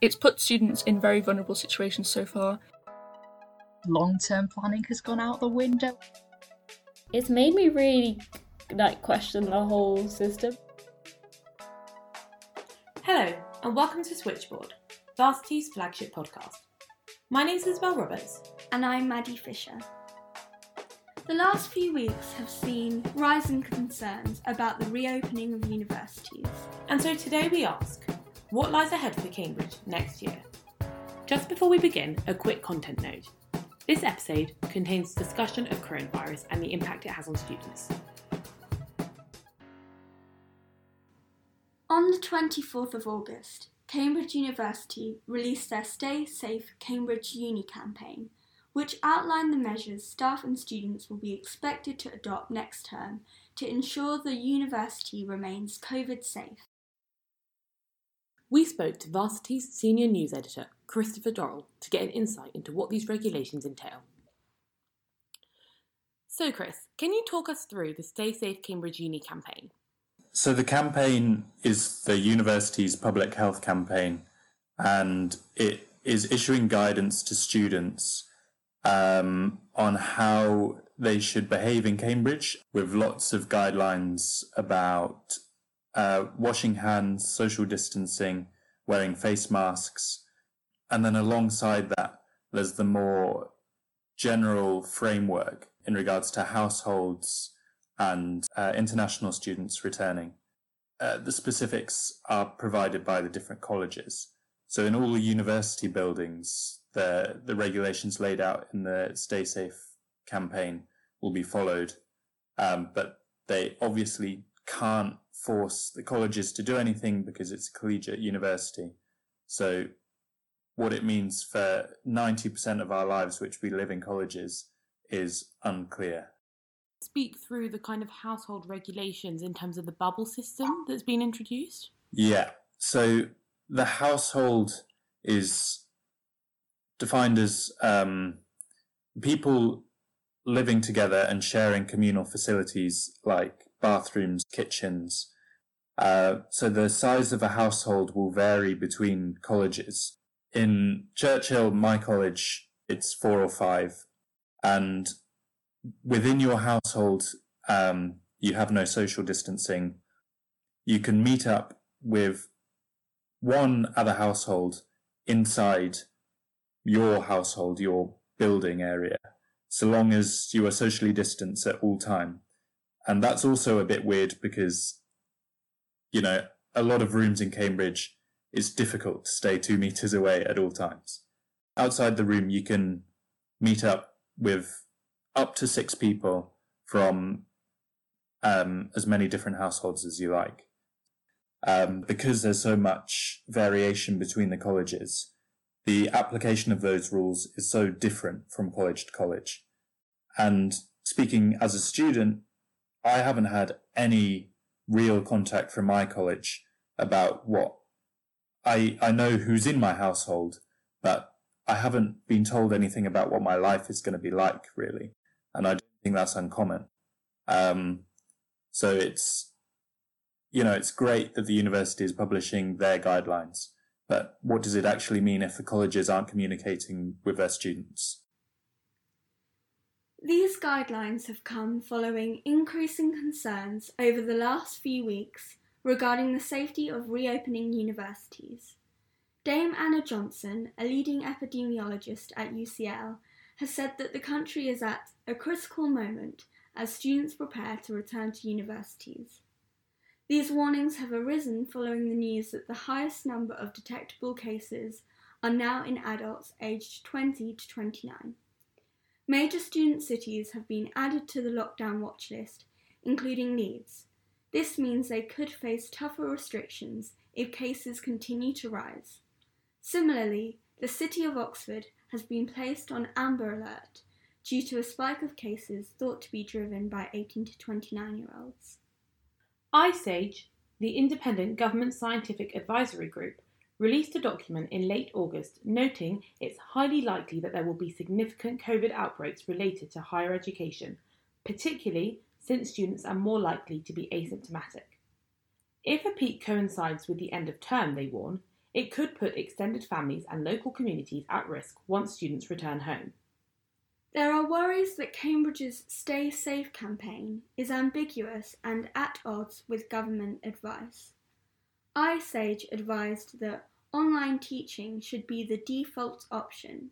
It's put students in very vulnerable situations so far. Long term planning has gone out the window. It's made me really like question the whole system. Hello, and welcome to Switchboard, Varsity's flagship podcast. My name's Isabel Roberts. And I'm Maddie Fisher. The last few weeks have seen rising concerns about the reopening of universities. And so today we ask what lies ahead for Cambridge next year? Just before we begin, a quick content note. This episode contains discussion of coronavirus and the impact it has on students. On the 24th of August, Cambridge University released their Stay Safe Cambridge Uni campaign, which outlined the measures staff and students will be expected to adopt next term to ensure the university remains COVID safe. We spoke to Varsity's senior news editor, Christopher Dorrell, to get an insight into what these regulations entail. So, Chris, can you talk us through the Stay Safe Cambridge Uni campaign? So, the campaign is the university's public health campaign, and it is issuing guidance to students um, on how they should behave in Cambridge, with lots of guidelines about uh, washing hands, social distancing, wearing face masks. And then alongside that, there's the more general framework in regards to households and uh, international students returning. Uh, the specifics are provided by the different colleges. So in all the university buildings, the, the regulations laid out in the Stay Safe campaign will be followed. Um, but they obviously can't force the colleges to do anything because it's a collegiate university. So, what it means for 90% of our lives, which we live in colleges, is unclear. Speak through the kind of household regulations in terms of the bubble system that's been introduced? Yeah. So, the household is defined as um, people living together and sharing communal facilities like bathrooms, kitchens. Uh, so the size of a household will vary between colleges. In Churchill, my college, it's four or five. And within your household, um, you have no social distancing. You can meet up with one other household inside your household, your building area, so long as you are socially distanced at all time. And that's also a bit weird because, you know, a lot of rooms in Cambridge, it's difficult to stay two meters away at all times. Outside the room, you can meet up with up to six people from um, as many different households as you like. Um, because there's so much variation between the colleges, the application of those rules is so different from college to college. And speaking as a student, I haven't had any real contact from my college about what I I know who's in my household, but I haven't been told anything about what my life is going to be like really, and I don't think that's uncommon. Um, so it's you know it's great that the university is publishing their guidelines, but what does it actually mean if the colleges aren't communicating with their students? These guidelines have come following increasing concerns over the last few weeks regarding the safety of reopening universities. Dame Anna Johnson, a leading epidemiologist at UCL, has said that the country is at a critical moment as students prepare to return to universities. These warnings have arisen following the news that the highest number of detectable cases are now in adults aged 20 to 29. Major student cities have been added to the lockdown watch list, including Leeds. This means they could face tougher restrictions if cases continue to rise. Similarly, the City of Oxford has been placed on amber alert due to a spike of cases thought to be driven by 18 to 29 year olds. ISAGE, the Independent Government Scientific Advisory Group, released a document in late August noting it's highly likely that there will be significant COVID outbreaks related to higher education, particularly since students are more likely to be asymptomatic. If a peak coincides with the end of term, they warn, It could put extended families and local communities at risk once students return home. There are worries that Cambridge's Stay Safe campaign is ambiguous and at odds with government advice. iSage advised that online teaching should be the default option.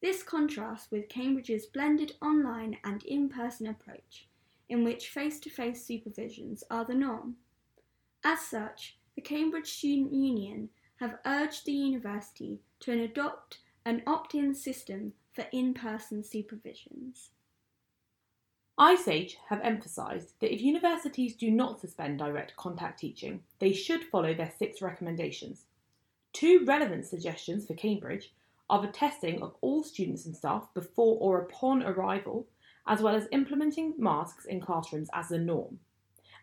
This contrasts with Cambridge's blended online and in person approach, in which face to face supervisions are the norm. As such, the Cambridge Student Union have urged the university to adopt an opt in system for in person supervisions. iSage have emphasised that if universities do not suspend direct contact teaching, they should follow their six recommendations. Two relevant suggestions for Cambridge are the testing of all students and staff before or upon arrival, as well as implementing masks in classrooms as the norm.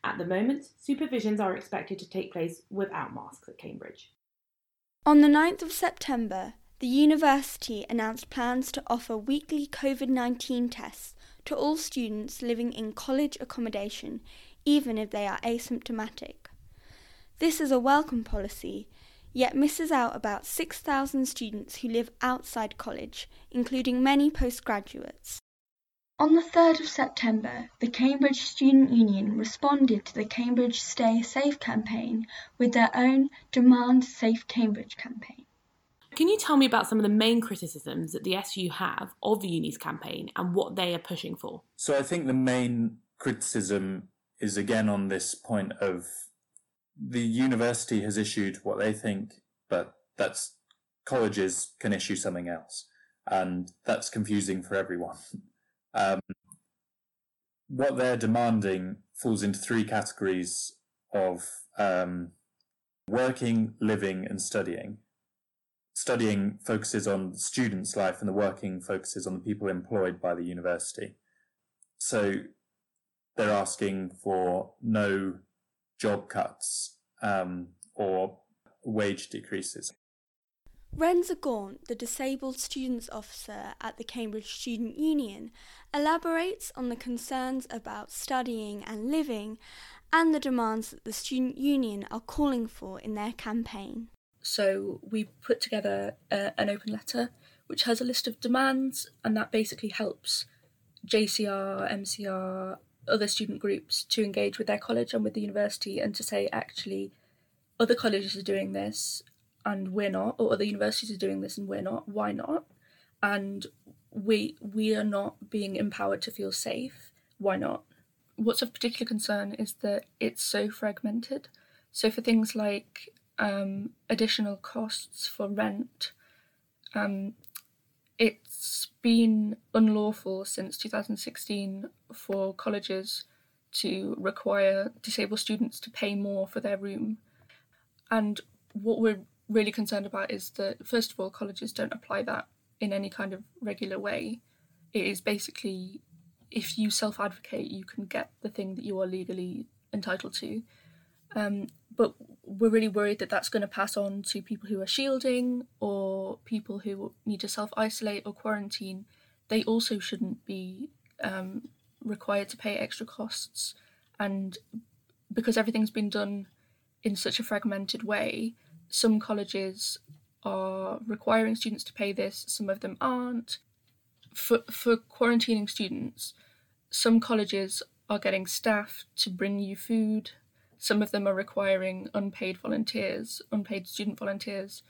At the moment, supervisions are expected to take place without masks at Cambridge. On the 9th of September, the university announced plans to offer weekly COVID 19 tests to all students living in college accommodation, even if they are asymptomatic. This is a welcome policy, yet misses out about 6,000 students who live outside college, including many postgraduates. On the 3rd of September, the Cambridge Student Union responded to the Cambridge Stay Safe campaign with their own Demand Safe Cambridge campaign. Can you tell me about some of the main criticisms that the SU have of the uni's campaign and what they are pushing for? So I think the main criticism is again on this point of the university has issued what they think, but that's colleges can issue something else, and that's confusing for everyone. Um, what they're demanding falls into three categories of um, working, living, and studying studying focuses on student's life and the working focuses on the people employed by the university. So they're asking for no job cuts um, or wage decreases. Renza Gaunt, the Disabled Students Officer at the Cambridge Student Union, elaborates on the concerns about studying and living and the demands that the Student Union are calling for in their campaign. So we put together a, an open letter which has a list of demands, and that basically helps JCR, MCR, other student groups to engage with their college and with the university and to say, actually, other colleges are doing this and we're not, or other universities are doing this and we're not. Why not? And we we are not being empowered to feel safe. Why not? What's of particular concern is that it's so fragmented. So for things like um, additional costs for rent. Um, it's been unlawful since 2016 for colleges to require disabled students to pay more for their room. And what we're really concerned about is that, first of all, colleges don't apply that in any kind of regular way. It is basically if you self advocate, you can get the thing that you are legally entitled to. Um, but we're really worried that that's going to pass on to people who are shielding or people who need to self isolate or quarantine. They also shouldn't be um, required to pay extra costs. And because everything's been done in such a fragmented way, some colleges are requiring students to pay this, some of them aren't. For, for quarantining students, some colleges are getting staff to bring you food some of them are requiring unpaid volunteers, unpaid student volunteers,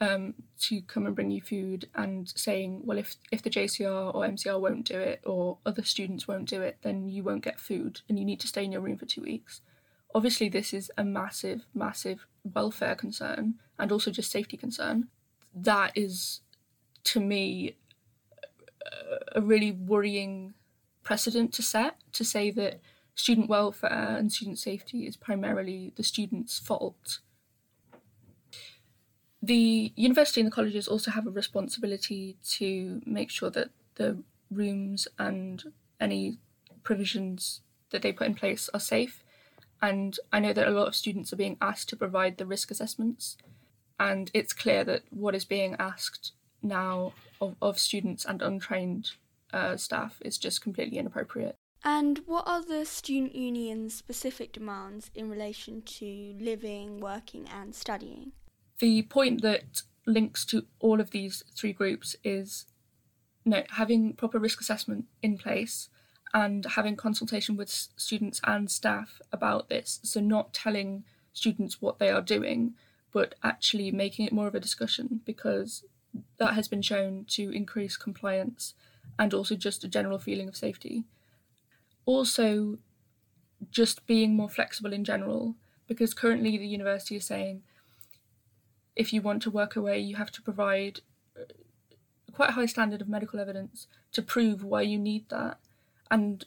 um, to come and bring you food and saying, well, if, if the JCR or MCR won't do it or other students won't do it, then you won't get food and you need to stay in your room for two weeks. Obviously, this is a massive, massive welfare concern and also just safety concern. That is, to me, a really worrying precedent to set to say that student welfare and student safety is primarily the student's fault. The university and the colleges also have a responsibility to make sure that the rooms and any provisions that they put in place are safe. And I know that a lot of students are being asked to provide the risk assessments, and it's clear that what is being asked now of, of students and untrained uh, staff is just completely inappropriate. And what are the student union's specific demands in relation to living, working, and studying? the point that links to all of these three groups is no, having proper risk assessment in place and having consultation with students and staff about this. So, not telling students what they are doing, but actually making it more of a discussion because that has been shown to increase compliance and also just a general feeling of safety. Also, just being more flexible in general, because currently the university is saying if you want to work away, you have to provide uh, quite a high standard of medical evidence to prove why you need that. And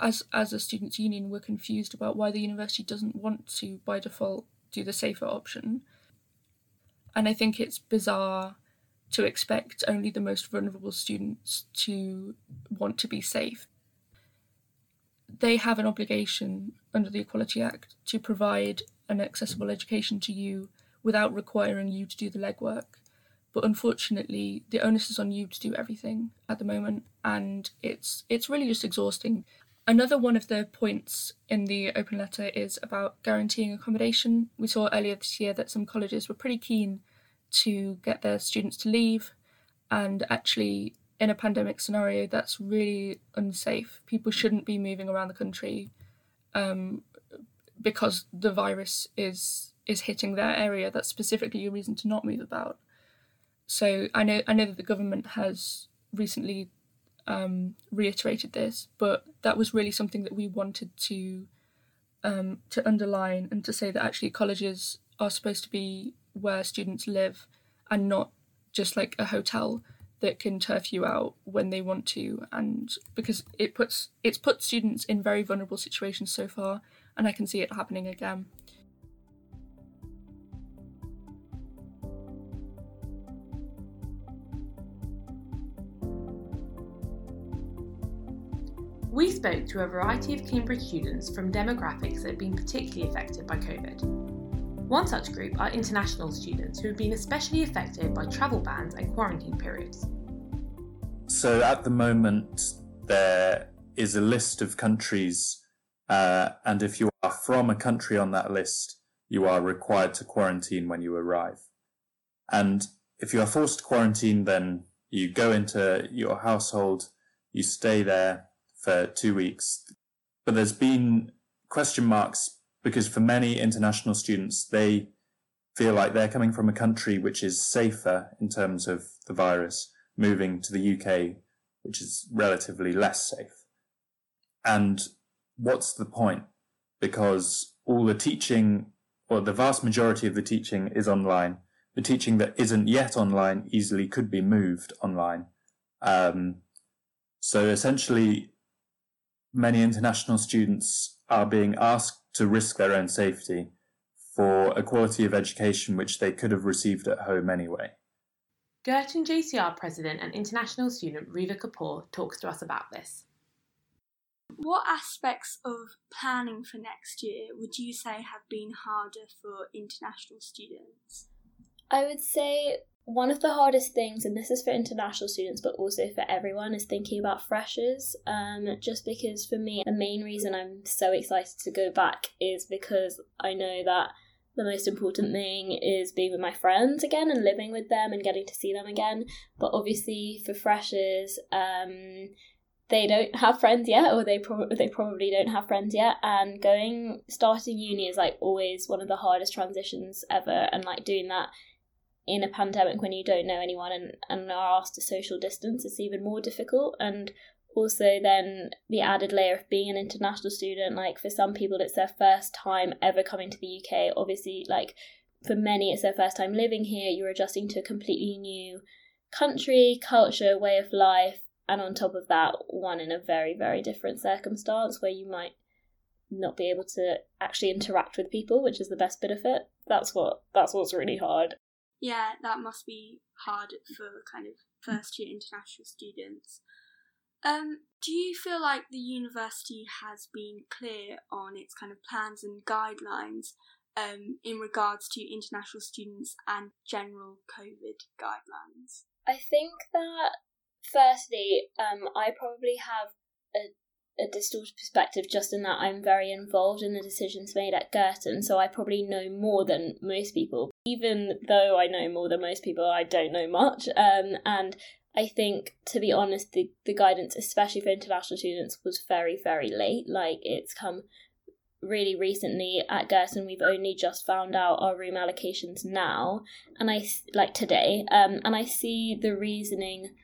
as as a students' union, we're confused about why the university doesn't want to, by default, do the safer option. And I think it's bizarre to expect only the most vulnerable students to want to be safe. They have an obligation under the Equality Act to provide an accessible education to you without requiring you to do the legwork. But unfortunately, the onus is on you to do everything at the moment, and it's it's really just exhausting. Another one of the points in the open letter is about guaranteeing accommodation. We saw earlier this year that some colleges were pretty keen to get their students to leave, and actually, in a pandemic scenario, that's really unsafe. People shouldn't be moving around the country um, because the virus is is hitting their area. That's specifically a reason to not move about. So I know I know that the government has recently um, reiterated this, but that was really something that we wanted to um, to underline and to say that actually colleges are supposed to be where students live and not just like a hotel that can turf you out when they want to and because it puts it's put students in very vulnerable situations so far and I can see it happening again. We spoke to a variety of Cambridge students from demographics that have been particularly affected by COVID. One such group are international students who have been especially affected by travel bans and quarantine periods. So at the moment, there is a list of countries, uh, and if you are from a country on that list, you are required to quarantine when you arrive. And if you are forced to quarantine, then you go into your household, you stay there, for two weeks. But there's been question marks because for many international students, they feel like they're coming from a country which is safer in terms of the virus, moving to the UK, which is relatively less safe. And what's the point? Because all the teaching, or the vast majority of the teaching is online. The teaching that isn't yet online easily could be moved online. Um, so essentially, many international students are being asked to risk their own safety for a quality of education which they could have received at home anyway. Girton JCR President and international student Riva Kapoor talks to us about this. What aspects of planning for next year would you say have been harder for international students? I would say one of the hardest things, and this is for international students, but also for everyone, is thinking about freshers. Um, just because for me, the main reason I'm so excited to go back is because I know that the most important thing is being with my friends again and living with them and getting to see them again. But obviously, for freshers, um, they don't have friends yet, or they pro- they probably don't have friends yet. And going starting uni is like always one of the hardest transitions ever, and like doing that in a pandemic when you don't know anyone and, and are asked to social distance, it's even more difficult. And also, then the added layer of being an international student, like for some people, it's their first time ever coming to the UK. Obviously, like for many, it's their first time living here. You're adjusting to a completely new country, culture, way of life, and on top of that, one in a very, very different circumstance where you might not be able to actually interact with people, which is the best bit of it. That's what that's what's really hard. Yeah, that must be hard for kind of first year international students. Um, do you feel like the university has been clear on its kind of plans and guidelines um, in regards to international students and general COVID guidelines? I think that firstly, um, I probably have a a distorted perspective just in that I'm very involved in the decisions made at Girton, so I probably know more than most people. Even though I know more than most people, I don't know much. Um, and I think, to be honest, the, the guidance, especially for international students, was very, very late. Like, it's come really recently at Girton. We've only just found out our room allocations now, and I, like today, um, and I see the reasoning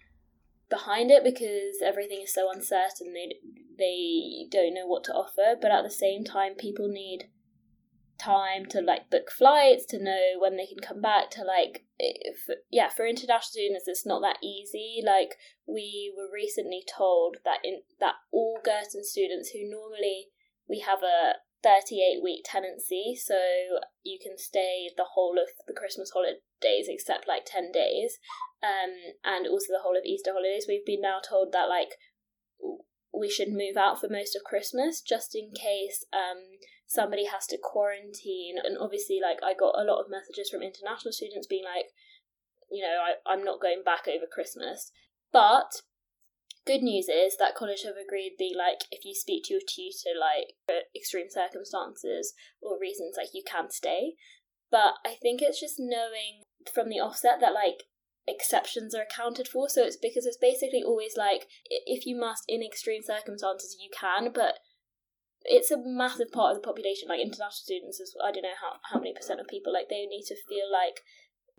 behind it because everything is so uncertain. They they don't know what to offer, but at the same time, people need time to like book flights to know when they can come back to like if, yeah for international students it's not that easy like we were recently told that in that all Girton students who normally we have a 38 week tenancy so you can stay the whole of the christmas holidays except like 10 days um, and also the whole of Easter holidays. We've been now told that like we should move out for most of Christmas just in case um, somebody has to quarantine. And obviously, like I got a lot of messages from international students being like, you know, I, I'm not going back over Christmas. But good news is that college have agreed be like if you speak to your tutor like extreme circumstances or reasons like you can stay but i think it's just knowing from the offset that like exceptions are accounted for. So it's because it's basically always like if you must in extreme circumstances you can, but it's a massive part of the population. Like international students, is I don't know how how many percent of people like they need to feel like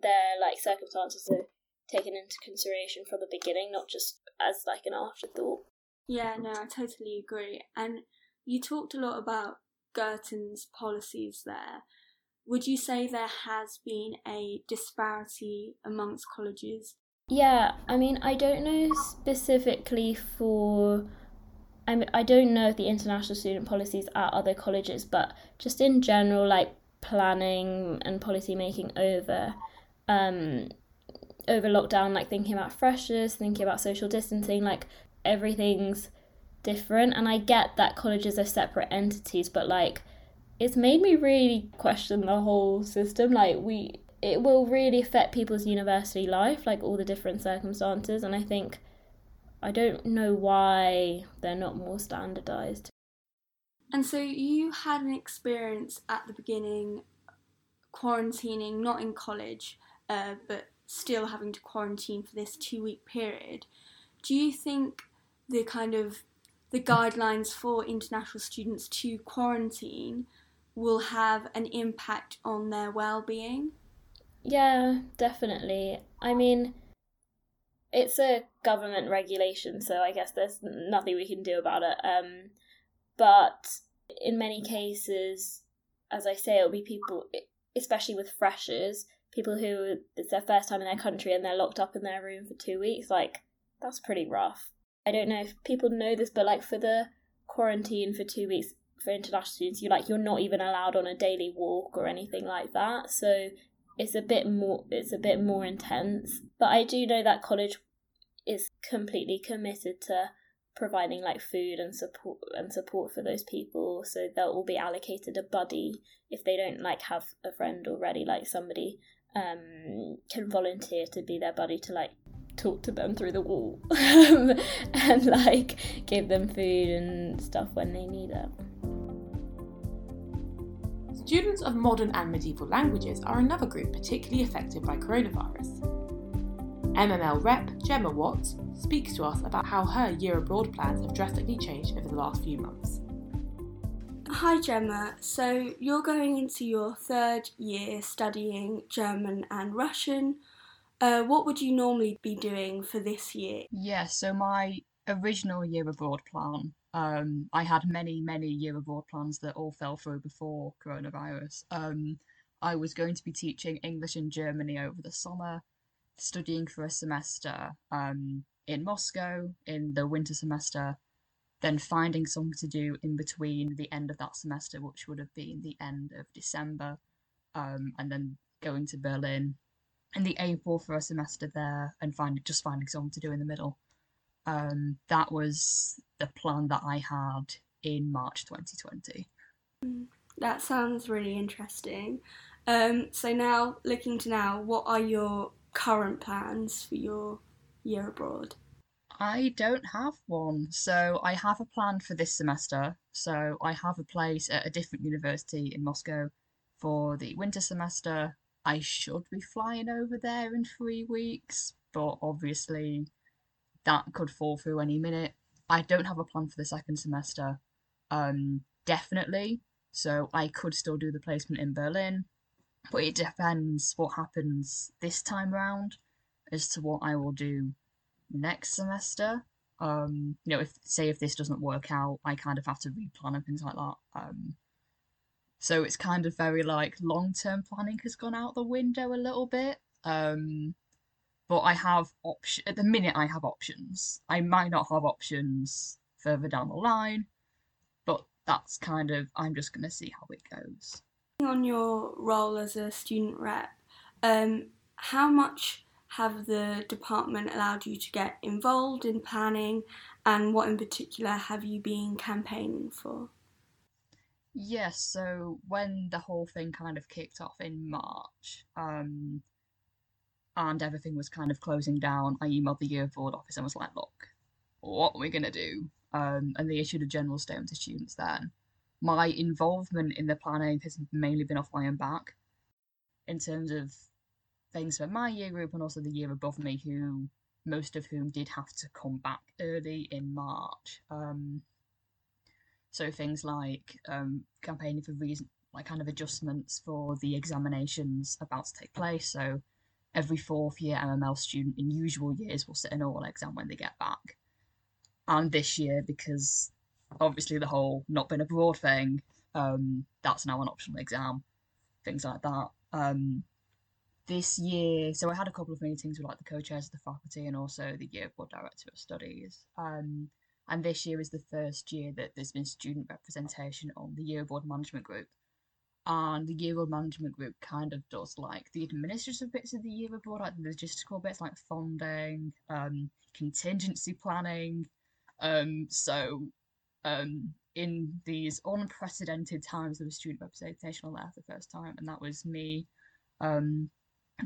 their like circumstances are taken into consideration from the beginning, not just as like an afterthought. Yeah, no, I totally agree. And you talked a lot about Girton's policies there. Would you say there has been a disparity amongst colleges? Yeah, I mean, I don't know specifically for. I mean, I don't know if the international student policies at other colleges, but just in general, like planning and policy making over, um, over lockdown, like thinking about freshers, thinking about social distancing, like everything's different. And I get that colleges are separate entities, but like it's made me really question the whole system. Like we it will really affect people's university life, like all the different circumstances, and I think I don't know why they're not more standardized. And so you had an experience at the beginning quarantining, not in college, uh, but still having to quarantine for this two week period. Do you think the kind of the guidelines for international students to quarantine will have an impact on their well-being? Yeah definitely. I mean it's a government regulation so i guess there's nothing we can do about it um but in many cases as i say it'll be people especially with freshers people who it's their first time in their country and they're locked up in their room for two weeks like that's pretty rough. I don't know if people know this but like for the quarantine for two weeks for international students, you like you're not even allowed on a daily walk or anything like that. So it's a bit more it's a bit more intense. But I do know that college is completely committed to providing like food and support and support for those people so they'll all be allocated a buddy if they don't like have a friend already like somebody um can volunteer to be their buddy to like talk to them through the wall and like give them food and stuff when they need it Students of modern and medieval languages are another group particularly affected by coronavirus. MML rep Gemma Watts speaks to us about how her year abroad plans have drastically changed over the last few months. Hi Gemma, so you're going into your third year studying German and Russian. Uh, what would you normally be doing for this year? Yeah, so my original year abroad plan um, I had many, many year abroad plans that all fell through before coronavirus. Um, I was going to be teaching English in Germany over the summer, studying for a semester um, in Moscow in the winter semester, then finding something to do in between the end of that semester, which would have been the end of December, um, and then going to Berlin in the April for a semester there, and finding just finding something to do in the middle. Um, that was the plan that I had in March 2020. That sounds really interesting. Um, so now, looking to now, what are your current plans for your year abroad? I don't have one. So I have a plan for this semester. So I have a place at a different university in Moscow for the winter semester. I should be flying over there in three weeks, but obviously that could fall through any minute. I don't have a plan for the second semester. Um, definitely. So I could still do the placement in Berlin, but it depends what happens this time round as to what I will do next semester. Um, you know, if say if this doesn't work out, I kind of have to replan and things like that. Um, so it's kind of very like long term planning has gone out the window a little bit. Um, but I have option at the minute. I have options. I might not have options further down the line, but that's kind of I'm just gonna see how it goes. On your role as a student rep, um, how much have the department allowed you to get involved in planning, and what in particular have you been campaigning for? Yes, so when the whole thing kind of kicked off in March, um, and everything was kind of closing down, I emailed the year abroad office and was like, look, what are we going to do? Um, and they issued a general statement to students then. My involvement in the planning has mainly been off my own back in terms of things for my year group and also the year above me, who most of whom did have to come back early in March. Um, so things like um, campaigning for reason, like kind of adjustments for the examinations about to take place. So every fourth year MML student in usual years will sit an oral exam when they get back. And this year, because obviously the whole not been abroad thing, um, that's now an optional exam, things like that. Um, this year, so I had a couple of meetings with like the co-chairs of the faculty and also the year board director of studies. Um, and this year is the first year that there's been student representation on the year abroad management group. And the year management group kind of does like the administrative bits of the year board, like the logistical bits like funding, um, contingency planning. Um, so um, in these unprecedented times, there was student representation on there for the first time, and that was me, um,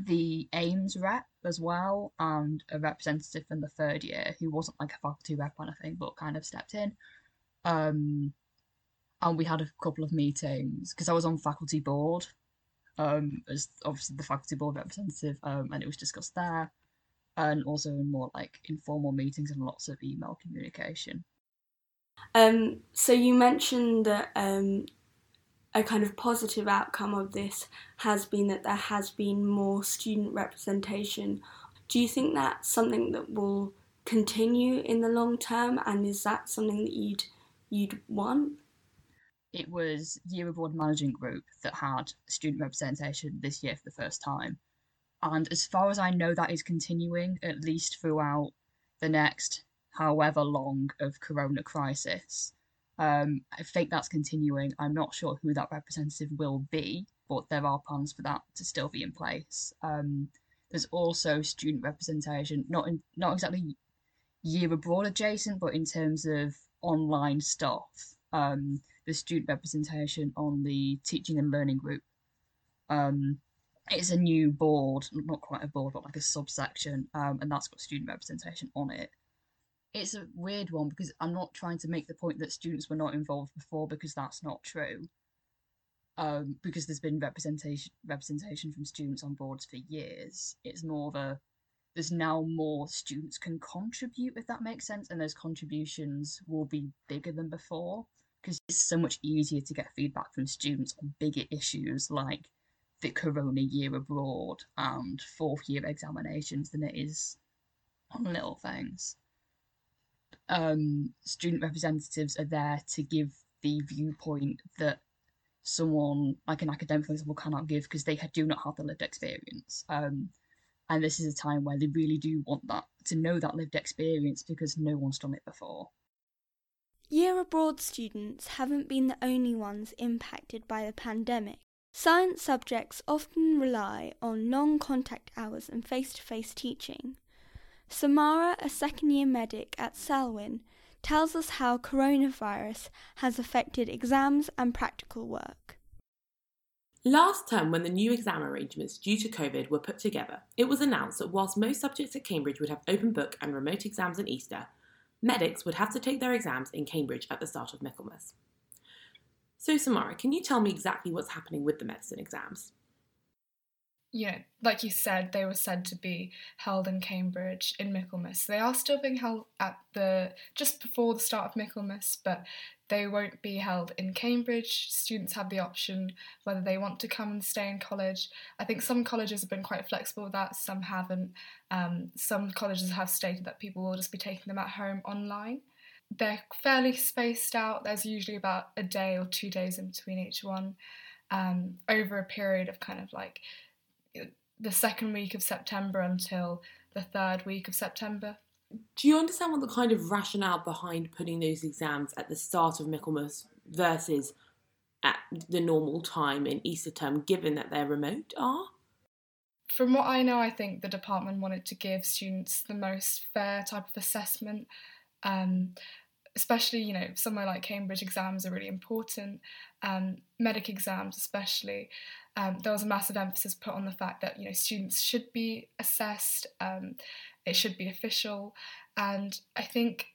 the AIMS rep as well and a representative from the third year who wasn't like a faculty rep or anything but kind of stepped in. And we had a couple of meetings because I was on faculty board um, as obviously the faculty board representative um, and it was discussed there and also in more like informal meetings and lots of email communication. Um, so you mentioned that um, a kind of positive outcome of this has been that there has been more student representation. Do you think that's something that will continue in the long term, and is that something that you'd you'd want? It was Year Abroad Managing Group that had student representation this year for the first time, and as far as I know, that is continuing at least throughout the next however long of Corona crisis. Um, I think that's continuing. I'm not sure who that representative will be, but there are plans for that to still be in place. Um, there's also student representation, not in, not exactly year abroad adjacent, but in terms of online stuff. Um, there's student representation on the teaching and learning group. Um, it's a new board, not quite a board, but like a subsection, um, and that's got student representation on it it's a weird one because I'm not trying to make the point that students were not involved before because that's not true. Um, because there's been representation representation from students on boards for years. It's more of a there's now more students can contribute if that makes sense, and those contributions will be bigger than before because it's so much easier to get feedback from students on bigger issues like the corona year abroad and fourth year examinations than it is on little things um, student representatives are there to give the viewpoint that someone like an academic, for example, cannot give because they do not have the lived experience. Um, and this is a time where they really do want that to know that lived experience because no one's done it before. Year abroad students haven't been the only ones impacted by the pandemic. Science subjects often rely on non contact hours and face to face teaching. Samara, a second year medic at Selwyn, tells us how coronavirus has affected exams and practical work. Last term, when the new exam arrangements due to COVID were put together, it was announced that whilst most subjects at Cambridge would have open book and remote exams in Easter, medics would have to take their exams in Cambridge at the start of Michaelmas. So, Samara, can you tell me exactly what's happening with the medicine exams? You know, like you said, they were said to be held in Cambridge in Michaelmas. They are still being held at the just before the start of Michaelmas, but they won't be held in Cambridge. Students have the option whether they want to come and stay in college. I think some colleges have been quite flexible with that, some haven't. Um, some colleges have stated that people will just be taking them at home online. They're fairly spaced out. There's usually about a day or two days in between each one um, over a period of kind of like the second week of September until the third week of September. Do you understand what the kind of rationale behind putting those exams at the start of Michaelmas versus at the normal time in Easter term, given that they're remote, are? From what I know, I think the department wanted to give students the most fair type of assessment. Um, especially, you know, somewhere like Cambridge exams are really important, um, medic exams especially um, there was a massive emphasis put on the fact that you know students should be assessed, um, it should be official, and I think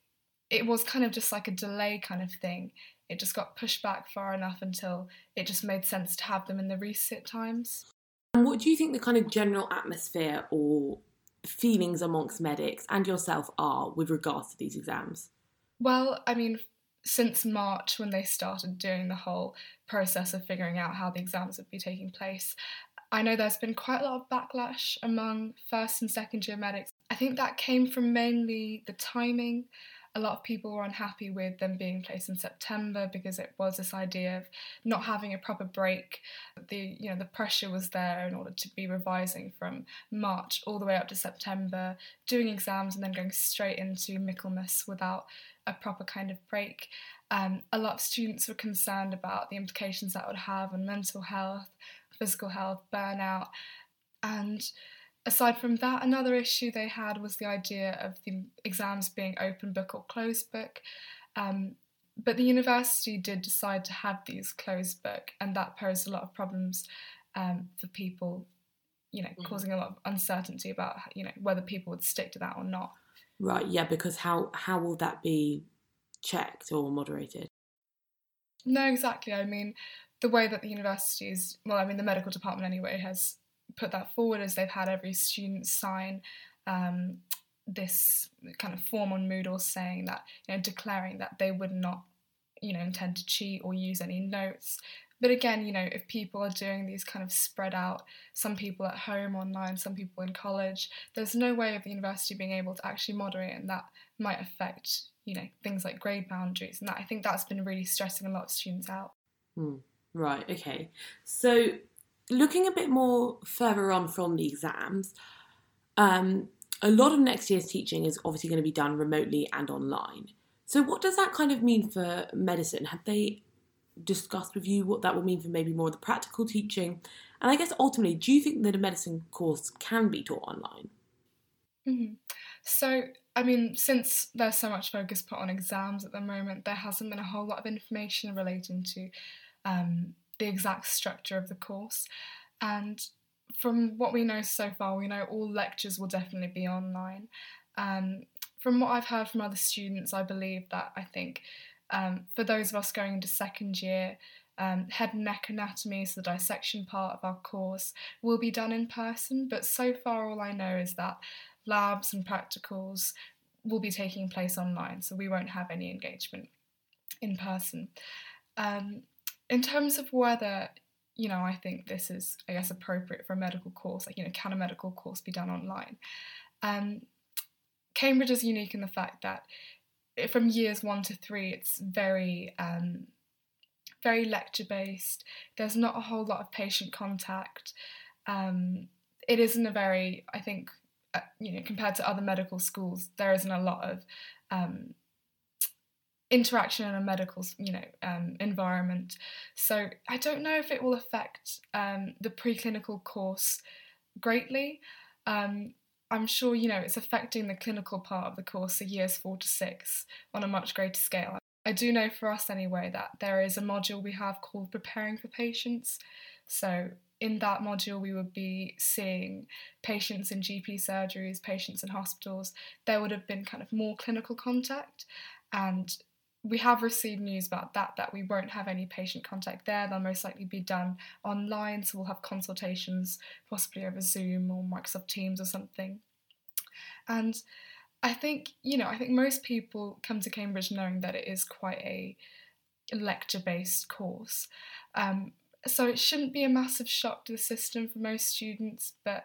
it was kind of just like a delay kind of thing. It just got pushed back far enough until it just made sense to have them in the resit times. And what do you think the kind of general atmosphere or feelings amongst medics and yourself are with regards to these exams? Well, I mean, since March, when they started doing the whole process of figuring out how the exams would be taking place, I know there's been quite a lot of backlash among first and second year medics. I think that came from mainly the timing. A lot of people were unhappy with them being placed in September because it was this idea of not having a proper break. The you know the pressure was there in order to be revising from March all the way up to September, doing exams and then going straight into Michaelmas without a proper kind of break. Um, a lot of students were concerned about the implications that would have on mental health, physical health, burnout. And aside from that, another issue they had was the idea of the exams being open book or closed book. Um, but the university did decide to have these closed book, and that posed a lot of problems um, for people, you know, mm-hmm. causing a lot of uncertainty about, you know, whether people would stick to that or not. Right, yeah, because how how will that be checked or moderated? No, exactly. I mean, the way that the universities, well, I mean, the medical department anyway, has put that forward is they've had every student sign um, this kind of form on Moodle saying that, you know, declaring that they would not, you know, intend to cheat or use any notes. But again, you know, if people are doing these kind of spread out, some people at home online, some people in college, there's no way of the university being able to actually moderate, and that might affect, you know, things like grade boundaries. And that I think that's been really stressing a lot of students out. Hmm. Right. Okay. So, looking a bit more further on from the exams, um, a lot of next year's teaching is obviously going to be done remotely and online. So, what does that kind of mean for medicine? Have they discussed with you what that will mean for maybe more of the practical teaching? And I guess ultimately, do you think that a medicine course can be taught online? Mm-hmm. So, I mean, since there's so much focus put on exams at the moment, there hasn't been a whole lot of information relating to um, the exact structure of the course. And from what we know so far, we know all lectures will definitely be online. Um, from what I've heard from other students, I believe that I think um, for those of us going into second year, um, head and neck anatomy, so the dissection part of our course, will be done in person. But so far, all I know is that labs and practicals will be taking place online, so we won't have any engagement in person. Um, in terms of whether, you know, I think this is, I guess, appropriate for a medical course, like, you know, can a medical course be done online? Um, Cambridge is unique in the fact that from years one to three, it's very um, very lecture based. There's not a whole lot of patient contact. Um, it isn't a very, I think, uh, you know, compared to other medical schools, there isn't a lot of um, interaction in a medical, you know, um, environment. So I don't know if it will affect um, the preclinical course greatly. Um, I'm sure, you know, it's affecting the clinical part of the course, the years four to six, on a much greater scale. I do know for us anyway that there is a module we have called Preparing for Patients. So, in that module, we would be seeing patients in GP surgeries, patients in hospitals. There would have been kind of more clinical contact, and we have received news about that that we won't have any patient contact there. They'll most likely be done online so we'll have consultations possibly over zoom or microsoft teams or something. And i think you know i think most people come to cambridge knowing that it is quite a lecture based course. Um, so it shouldn't be a massive shock to the system for most students but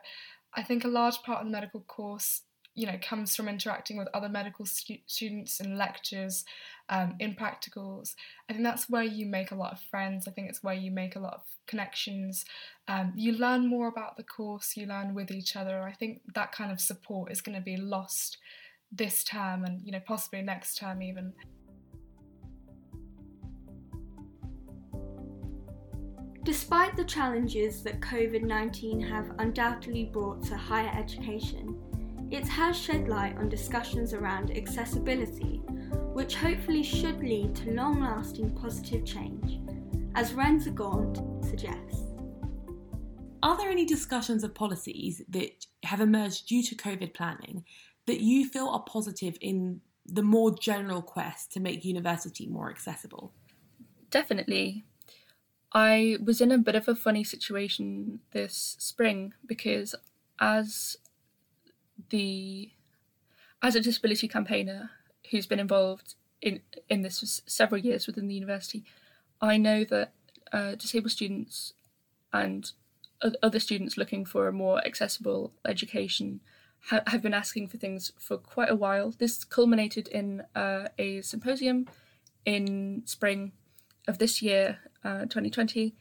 i think a large part of the medical course you know comes from interacting with other medical stu- students in lectures um, in practicals. I think that's where you make a lot of friends. I think it's where you make a lot of connections. Um, you learn more about the course you learn with each other. I think that kind of support is going to be lost this term and you know possibly next term even. Despite the challenges that COVID 19 have undoubtedly brought to higher education, it has shed light on discussions around accessibility, which hopefully should lead to long lasting positive change, as Rensa Gaunt suggests. Are there any discussions of policies that have emerged due to COVID planning that you feel are positive in the more general quest to make university more accessible? Definitely. I was in a bit of a funny situation this spring because as the as a disability campaigner who's been involved in in this for several years within the university, I know that uh, disabled students and other students looking for a more accessible education ha- have been asking for things for quite a while. This culminated in uh, a symposium in spring of this year, uh, 2020,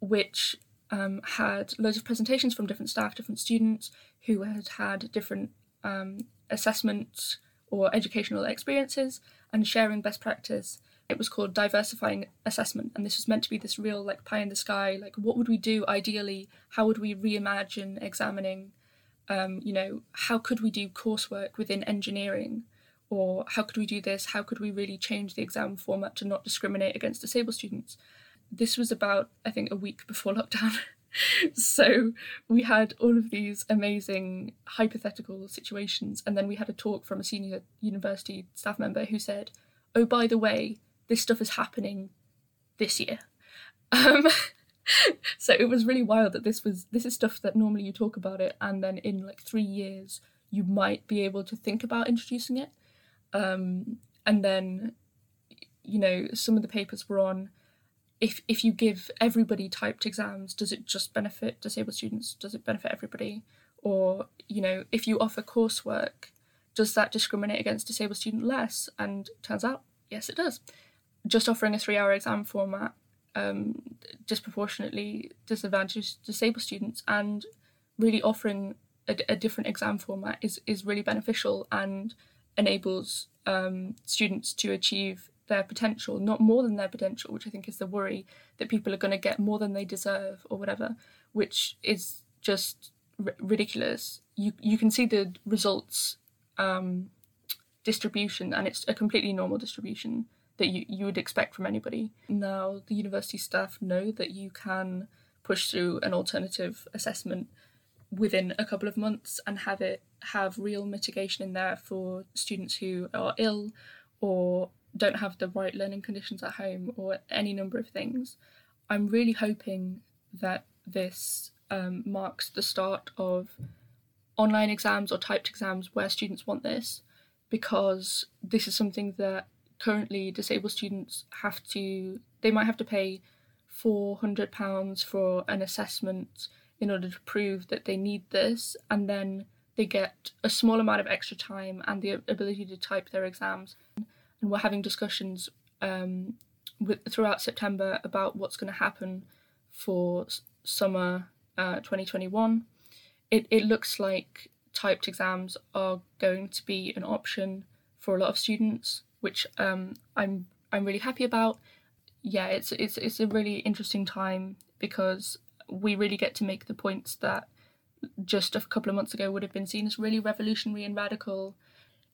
which um, had loads of presentations from different staff, different students who had had different um, assessment or educational experiences and sharing best practice. It was called diversifying assessment, and this was meant to be this real like pie in the sky. Like, what would we do ideally? How would we reimagine examining? Um, you know, how could we do coursework within engineering? Or how could we do this? How could we really change the exam format to not discriminate against disabled students? This was about, I think, a week before lockdown. so we had all of these amazing hypothetical situations, and then we had a talk from a senior university staff member who said, "Oh, by the way, this stuff is happening this year." Um, so it was really wild that this was this is stuff that normally you talk about it, and then in like three years you might be able to think about introducing it. Um, and then, you know, some of the papers were on if if you give everybody typed exams, does it just benefit disabled students? Does it benefit everybody? Or you know, if you offer coursework, does that discriminate against disabled student less? And turns out, yes, it does. Just offering a three-hour exam format um, disproportionately disadvantages disabled students, and really offering a, a, different exam format is is really beneficial and enables um, students to achieve their potential, not more than their potential, which I think is the worry that people are going to get more than they deserve or whatever, which is just r- ridiculous. You you can see the results um, distribution, and it's a completely normal distribution that you, you would expect from anybody. Now the university staff know that you can push through an alternative assessment within a couple of months and have it have real mitigation in there for students who are ill or don't have the right learning conditions at home or any number of things. I'm really hoping that this um, marks the start of online exams or typed exams where students want this because this is something that currently disabled students have to they might have to pay 400 pounds for an assessment in order to prove that they need this and then they get a small amount of extra time and the ability to type their exams and we're having discussions um, with, throughout September about what's going to happen for summer uh, 2021. It, it looks like typed exams are going to be an option for a lot of students, which um, I'm I'm really happy about. Yeah, it's it's it's a really interesting time because we really get to make the points that just a couple of months ago would have been seen as really revolutionary and radical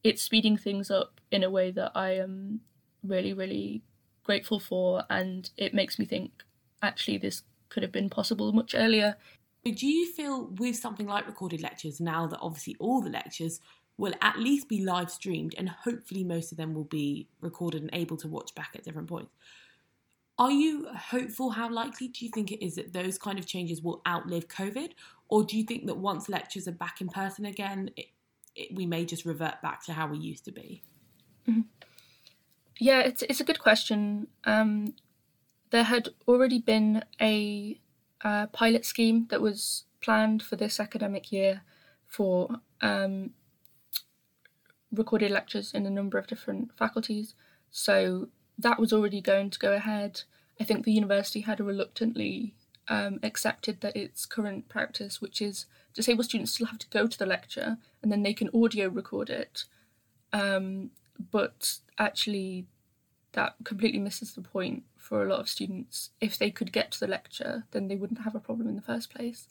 it's speeding things up in a way that I am really, really grateful for, and it makes me think actually this could have been possible much earlier. Do you feel with something like recorded lectures now that obviously all the lectures will at least be live streamed and hopefully most of them will be recorded and able to watch back at different points? Are you hopeful? How likely do you think it is that those kind of changes will outlive COVID? Or do you think that once lectures are back in person again, it, it, we may just revert back to how we used to be? Mm-hmm. Yeah, it's it's a good question. Um, there had already been a, a, pilot scheme that was planned for this academic year for um, recorded lectures in a number of different faculties. So that was already going to go ahead. I think the university had reluctantly um, accepted that its current practice, which is disabled students still have to go to the lecture and then they can audio record it. Um, but actually, that completely misses the point for a lot of students. If they could get to the lecture, then they wouldn't have a problem in the first place.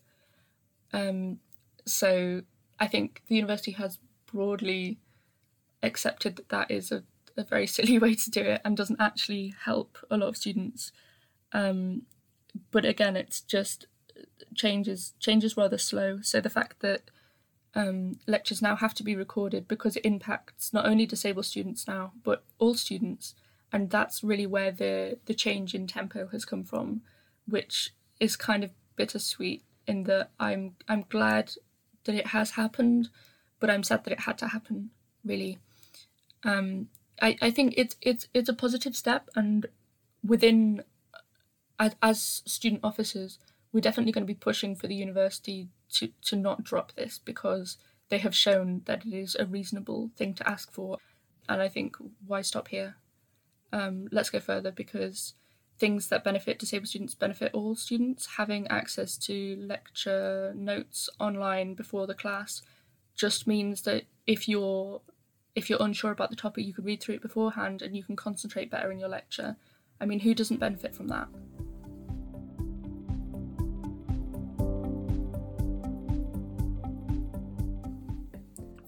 Um, so I think the university has broadly accepted that that is a, a very silly way to do it and doesn't actually help a lot of students. Um, but again, it's just changes changes rather slow. So the fact that um, lectures now have to be recorded because it impacts not only disabled students now but all students, and that's really where the the change in tempo has come from, which is kind of bittersweet in that I'm I'm glad that it has happened, but I'm sad that it had to happen. Really, um, I I think it's it's it's a positive step, and within as, as student officers, we're definitely going to be pushing for the university to, to not drop this because they have shown that it is a reasonable thing to ask for. And I think why stop here? Um, let's go further because things that benefit disabled students benefit all students. Having access to lecture notes online before the class just means that if you're if you're unsure about the topic, you can read through it beforehand and you can concentrate better in your lecture. I mean, who doesn't benefit from that?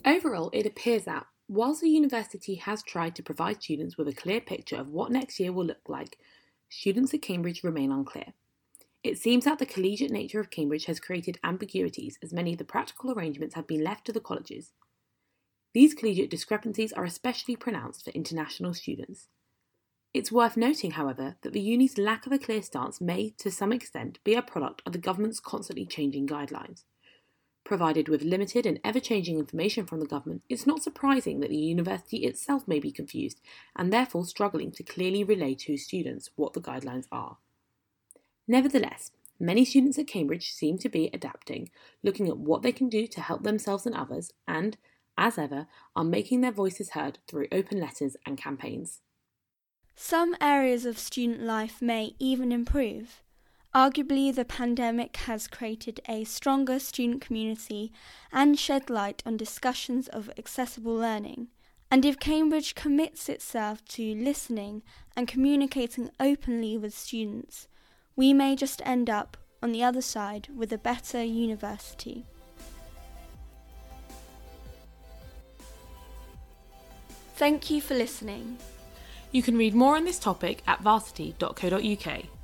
Overall, it appears that, whilst the university has tried to provide students with a clear picture of what next year will look like, students at Cambridge remain unclear. It seems that the collegiate nature of Cambridge has created ambiguities as many of the practical arrangements have been left to the colleges. These collegiate discrepancies are especially pronounced for international students. It's worth noting, however, that the uni's lack of a clear stance may, to some extent, be a product of the government's constantly changing guidelines. Provided with limited and ever changing information from the government, it's not surprising that the university itself may be confused and therefore struggling to clearly relay to students what the guidelines are. Nevertheless, many students at Cambridge seem to be adapting, looking at what they can do to help themselves and others, and, as ever, are making their voices heard through open letters and campaigns. Some areas of student life may even improve. Arguably, the pandemic has created a stronger student community and shed light on discussions of accessible learning. And if Cambridge commits itself to listening and communicating openly with students, we may just end up on the other side with a better university. Thank you for listening. You can read more on this topic at varsity.co.uk.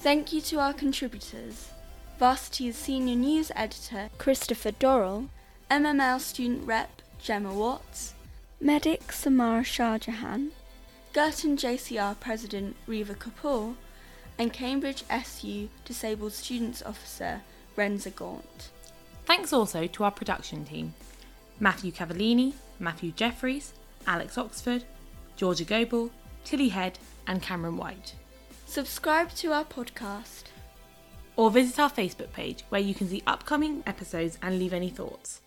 Thank you to our contributors Varsity's senior news editor Christopher Dorrell, MML student rep Gemma Watts, medic Samara Shahjahan, Girton JCR president Riva Kapoor, and Cambridge SU Disabled Students Officer Rensa Gaunt. Thanks also to our production team Matthew Cavallini, Matthew Jeffries, Alex Oxford, Georgia Goebel, Tilly Head, and Cameron White subscribe to our podcast, or visit our Facebook page where you can see upcoming episodes and leave any thoughts.